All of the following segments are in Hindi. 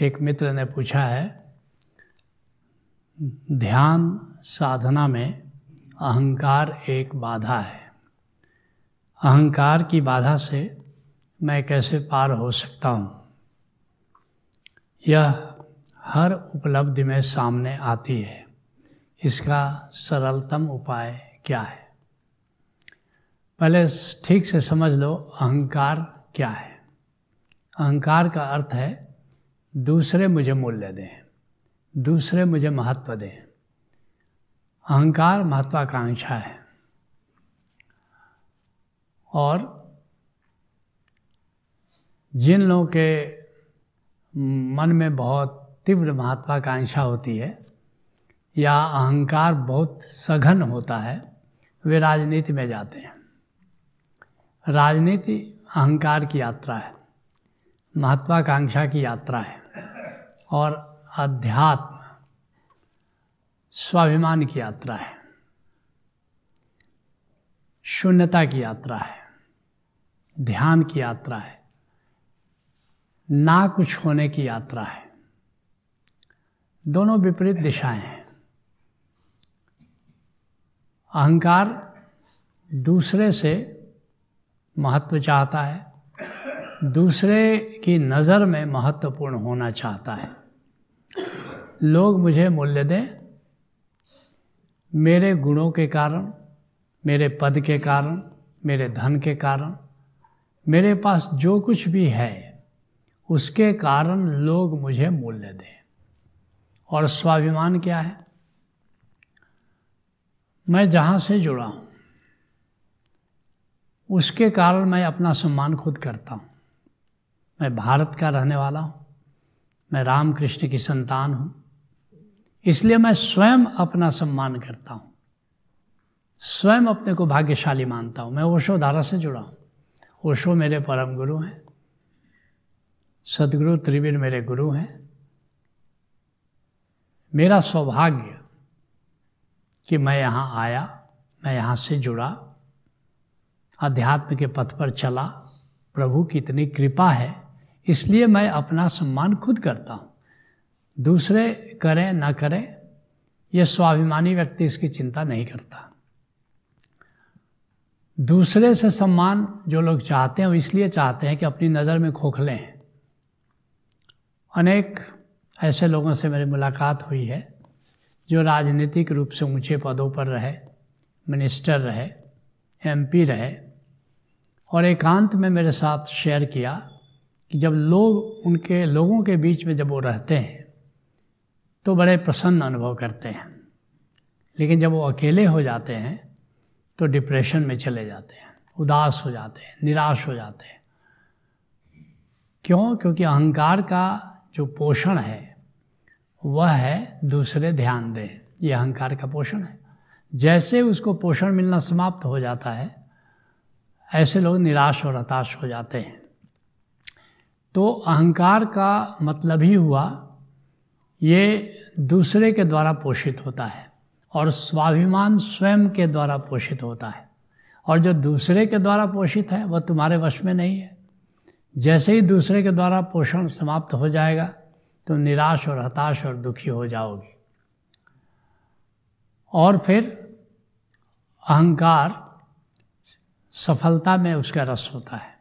एक मित्र ने पूछा है, ध्यान साधना में अहंकार एक बाधा है। अहंकार की बाधा से मैं कैसे पार हो सकता हूँ? यह हर उपलब्धि में सामने आती है। इसका सरलतम उपाय क्या है? पहले ठीक से समझ लो, अहंकार क्या है? अहंकार का अर्थ है दूसरे मुझे मूल्य दें, दूसरे मुझे महत्व दें। अहंकार महत्वाकांक्षा है। और जिन लोगों के मन में बहुत तीव्र महत्वाकांक्षा होती है, या अहंकार बहुत सघन होता है, वे राजनीति में जाते हैं। राजनीति अहंकार की यात्रा है, महत्वाकांक्षा की यात्रा है। और अध्यात्म स्वाभिमान की यात्रा है। शून्यता की यात्रा है। ध्यान की यात्रा है। ना कुछ होने की यात्रा है। दोनों विपरीत दिशाएँ हैं। अहंकार दूसरे से महत्व चाहता है। दूसरे की नज़र में महत्वपूर्ण होना चाहता है। लोग मुझे मूल्य दें, मेरे गुणों के कारण, मेरे पद के कारण, मेरे धन के कारण, मेरे पास जो कुछ भी है, उसके कारण लोग मुझे मूल्य दें। और स्वाभिमान क्या है? मैं जहाँ से जुड़ा हूँ, उसके कारण मैं अपना सम्मान खुद करता हूँ। मैं भारत का रहने वाला हूँ। मैं रामकृष्ण की संतान हूँ। इसलिए मैं स्वयं अपना सम्मान करता हूँ। स्वयं अपने को भाग्यशाली मानता हूँ। मैं ओशो धारा से जुड़ा हूँ। ओशो मेरे परम गुरु हैं। सदगुरु त्रिवीर मेरे गुरु हैं। मेरा सौभाग्य कि मैं यहाँ आया, मैं यहाँ से जुड़ा अध्यात्म के पथ पर चला। प्रभु की इतनी कृपा है इसलिए मैं अपना सम्मान खुद करता हूँ। दूसरे करें, ना करें यह स्वाभिमानी व्यक्ति इसकी चिंता नहीं करता। दूसरे से सम्मान जो लोग चाहते हैं, वो इसलिए चाहते हैं कि अपनी नज़र में खोखले हैं अनेक ऐसे लोगों से मेरी मुलाकात हुई है, जो राजनीतिक रूप से ऊँचे पदों पर रहे, मिनिस्टर रहे, एमपी रहे, और एकांत में मेरे साथ शेयर किया। कि जब लोग उनके, लोगों के बीच में जब वो रहते हैं तो बड़े प्रसन्न अनुभव करते हैं। लेकिन जब वो अकेले हो जाते हैं तो डिप्रेशन में चले जाते हैं, उदास हो जाते हैं, निराश हो जाते हैं। क्यों? क्योंकि अहंकार का जो पोषण है, वह है दूसरे ध्यान दें। ये अहंकार का पोषण है। जैसे उसको पोषण मिलना समाप्त हो जाता है, ऐसे लोग निराश और हताश हो जाते हैं। तो अहंकार का मतलब ही हुआ, ये दूसरे के द्वारा पोषित होता है और स्वाभिमान स्वयं के द्वारा पोषित होता है। और जो दूसरे के द्वारा पोषित है, वह तुम्हारे वश में नहीं है। जैसे ही दूसरे के द्वारा पोषण समाप्त हो जाएगा तो निराश और हताश और दुखी हो जाओगे। और फिर अहंकार सफलता में उसका रस होता है।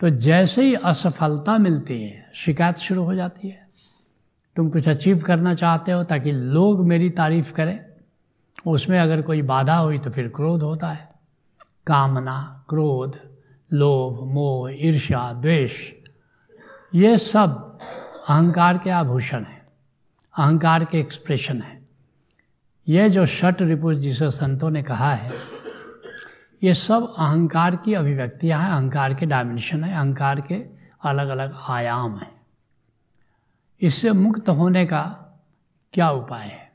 तो जैसे ही असफलता मिलती है, शिकायत शुरू हो जाती है। तुम कुछ अचीव करना चाहते हो ताकि लोग मेरी तारीफ़ करें। उसमें अगर कोई बाधा हुई तो फिर क्रोध होता है। कामना, क्रोध, लोभ, मोह, ईर्ष्या, द्वेष, ये सब अहंकार के आभूषण हैं। अहंकार के एक्सप्रेशन हैं। ये जो षट रिपुष जिसे संतों ने कहा है ये सब अहंकार की अभिव्यक्तियाँ हैं, अहंकार के डायमेंशन है, अहंकार के अलग अलग आयाम हैं। इससे मुक्त होने का क्या उपाय है?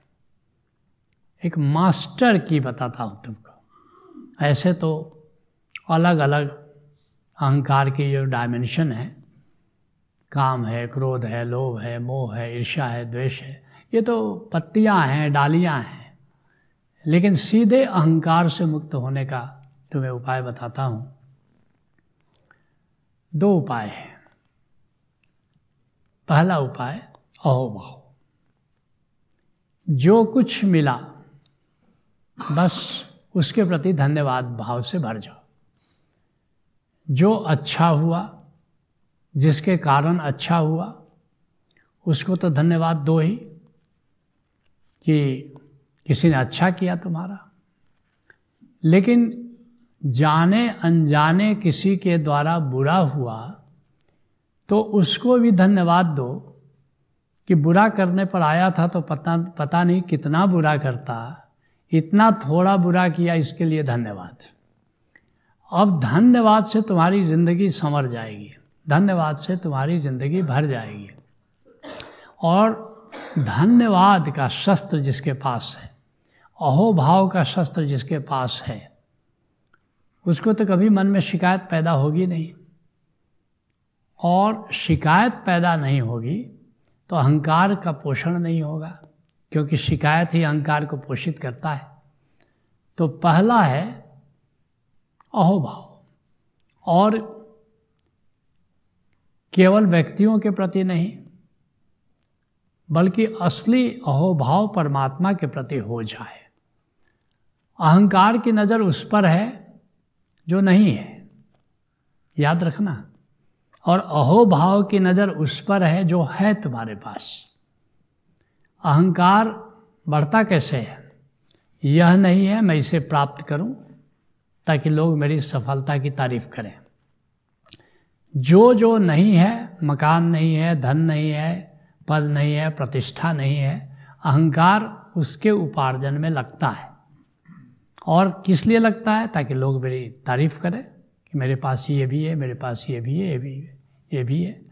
एक मास्टर की बताता हूँ तुमको। ऐसे तो अलग अलग अहंकार की जो डायमेंशन है, काम है, क्रोध है, लोभ है, मोह है, ईर्ष्या है, द्वेष है, ये तो पत्तियाँ हैं, डालियाँ हैं। लेकिन सीधे अहंकार से मुक्त होने का तुम्हें उपाय बताता हूँ। दो उपाय है। पहला उपाय, अहोभाव। जो कुछ मिला, बस उसके प्रति धन्यवाद भाव से भर जाओ। जो अच्छा हुआ, जिसके कारण अच्छा हुआ, उसको तो धन्यवाद दो ही, कि किसी ने अच्छा किया तुम्हारा। लेकिन जाने अनजाने किसी के द्वारा बुरा हुआ तो उसको भी धन्यवाद दो कि बुरा करने पर आया था तो पता पता नहीं कितना बुरा करता, इतना थोड़ा बुरा किया, इसके लिए धन्यवाद। अब धन्यवाद से तुम्हारी ज़िंदगी संवर जाएगी, धन्यवाद से तुम्हारी ज़िंदगी भर जाएगी। और धन्यवाद का शस्त्र जिसके पास है, अहोभाव का शस्त्र जिसके पास है उसको तो कभी मन में शिकायत पैदा होगी नहीं। और शिकायत पैदा नहीं होगी तो अहंकार का पोषण नहीं होगा, क्योंकि शिकायत ही अहंकार को पोषित करता है। तो पहला है अहोभाव। और केवल व्यक्तियों के प्रति नहीं, बल्कि असली अहोभाव परमात्मा के प्रति हो जाए। अहंकार की नज़र उस पर है जो नहीं है। याद रखना। और अहोभाव की नज़र उस पर है जो है तुम्हारे पास। अहंकार बढ़ता कैसे है? यह नहीं है, मैं इसे प्राप्त करूँ ताकि लोग मेरी सफलता की तारीफ़ करें। जो जो नहीं है, मकान नहीं है, धन नहीं है, पद नहीं है, प्रतिष्ठा नहीं है, अहंकार उसके उपार्जन में लगता है। और किस लिए लगता है? ताकि लोग मेरी तारीफ़ करें कि मेरे पास ये भी है, मेरे पास ये भी है, ये भी है, ये भी है।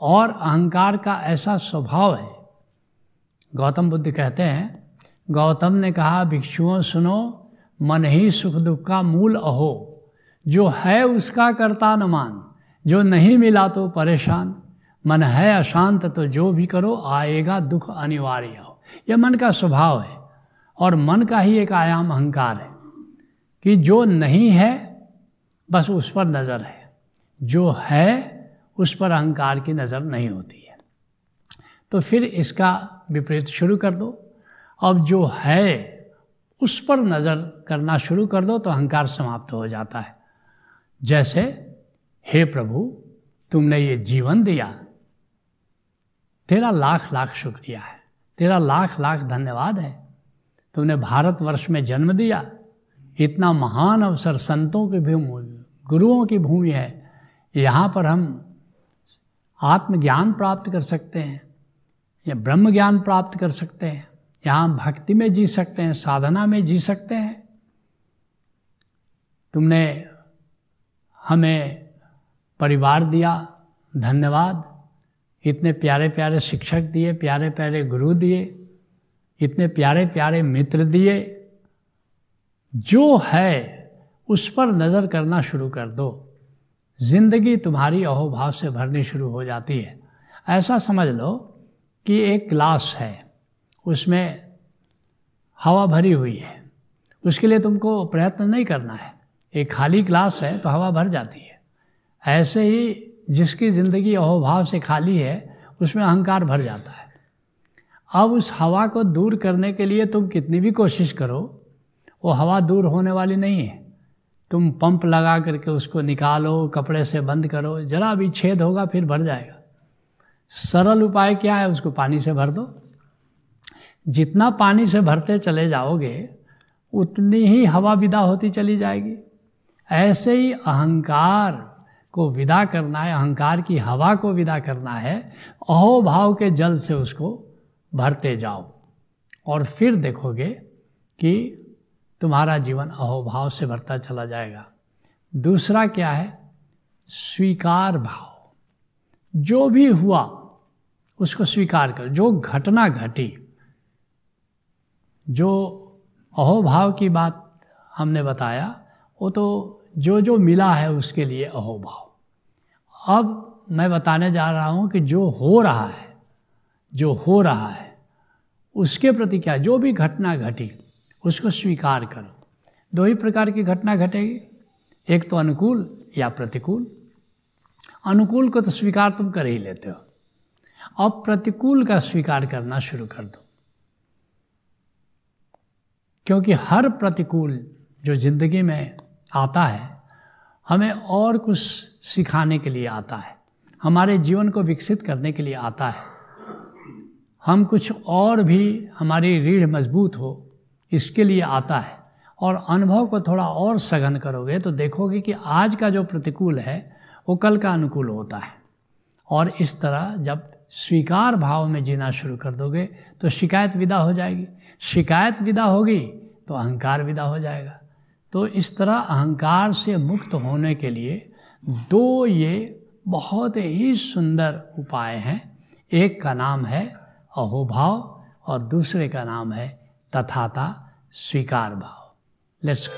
और अहंकार का ऐसा स्वभाव है। गौतम बुद्ध कहते हैं, गौतम ने कहा, भिक्षुओं सुनो, मन ही सुख दुख का मूल अहो। जो है उसका करता न मान, जो नहीं मिला तो परेशान। मन है अशांत तो जो भी करो, आएगा दुख अनिवार्य हो। यह मन का स्वभाव है। और मन का ही एक आयाम अहंकार है कि जो नहीं है, बस उस पर नज़र है। जो है, उस पर अहंकार की नज़र नहीं होती है। तो फिर इसका विपरीत शुरू कर दो। अब जो है, उस पर नज़र करना शुरू कर दो तो अहंकार समाप्त हो जाता है। जैसे, हे प्रभु, तुमने ये जीवन दिया। तेरा लाख लाख शुक्रिया है। तेरा लाख लाख धन्यवाद है। तुमने भारतवर्ष में जन्म दिया। इतना महान अवसर संतों की भूमि गुरुओं की भूमि है। यहाँ पर हम आत्मज्ञान प्राप्त कर सकते हैं, या ब्रह्म ज्ञान प्राप्त कर सकते हैं। यहाँ भक्ति में जी सकते हैं, साधना में जी सकते हैं। तुमने हमें परिवार दिया, धन्यवाद। इतने प्यारे प्यारे शिक्षक दिए प्यारे प्यारे गुरु दिए। इतने प्यारे प्यारे मित्र दिए। जो है, उस पर नज़र करना शुरू कर दो। ज़िंदगी तुम्हारी अहोभाव से भरनी शुरू हो जाती है। ऐसा समझ लो कि एक ग्लास है, उसमें हवा भरी हुई है। उसके लिए तुमको प्रयत्न नहीं करना है। एक खाली ग्लास है तो हवा भर जाती है। ऐसे ही जिसकी ज़िंदगी अहोभाव से खाली है, उसमें अहंकार भर जाता है। अब उस हवा को दूर करने के लिए तुम कितनी भी कोशिश करो, वो हवा दूर होने वाली नहीं है। तुम पंप लगा करके उसको निकालो, कपड़े से बंद करो, जरा भी छेद होगा फिर भर जाएगा। सरल उपाय क्या है? उसको पानी से भर दो। जितना पानी से भरते चले जाओगे, उतनी ही हवा विदा होती चली जाएगी। ऐसे ही अहंकार को विदा करना है, अहंकार की हवा को विदा करना है अहोभाव के जल से उसको भरते जाओ। और फिर देखोगे कि तुम्हारा जीवन अहोभाव से भरता चला जाएगा। दूसरा क्या है? स्वीकार भाव। जो भी हुआ, उसको स्वीकार कर। जो घटना घटी, जो अहोभाव की बात हमने बताया, वो तो जो जो मिला है उसके लिए अहोभाव। अब मैं बताने जा रहा हूँ कि जो हो रहा है जो हो रहा है, उसके प्रति क्या, जो भी घटना घटी, उसको स्वीकार करो। दो ही प्रकार की घटना घटेगी। एक तो अनुकूल या प्रतिकूल। अनुकूल को तो स्वीकार तुम कर ही लेते हो। अब प्रतिकूल का स्वीकार करना शुरू कर दो। क्योंकि हर प्रतिकूल जो ज़िंदगी में आता है, हमें और कुछ सिखाने के लिए आता है। हमारे जीवन को विकसित करने के लिए आता है। हम कुछ और भी हमारी रीढ़ मज़बूत हो, इसके लिए आता है। और अनुभव को थोड़ा और सघन करोगे तो देखोगे कि आज का जो प्रतिकूल है, वो कल का अनुकूल होता है। और इस तरह जब स्वीकार भाव में जीना शुरू कर दोगे तो शिकायत विदा हो जाएगी। शिकायत विदा होगी तो अहंकार विदा हो जाएगा। तो इस तरह अहंकार से मुक्त होने के लिए दो ये बहुत ही सुंदर उपाय हैं। एक का नाम है अहोभाव और दूसरे का नाम है तथाता स्वीकार भाव। लेट्स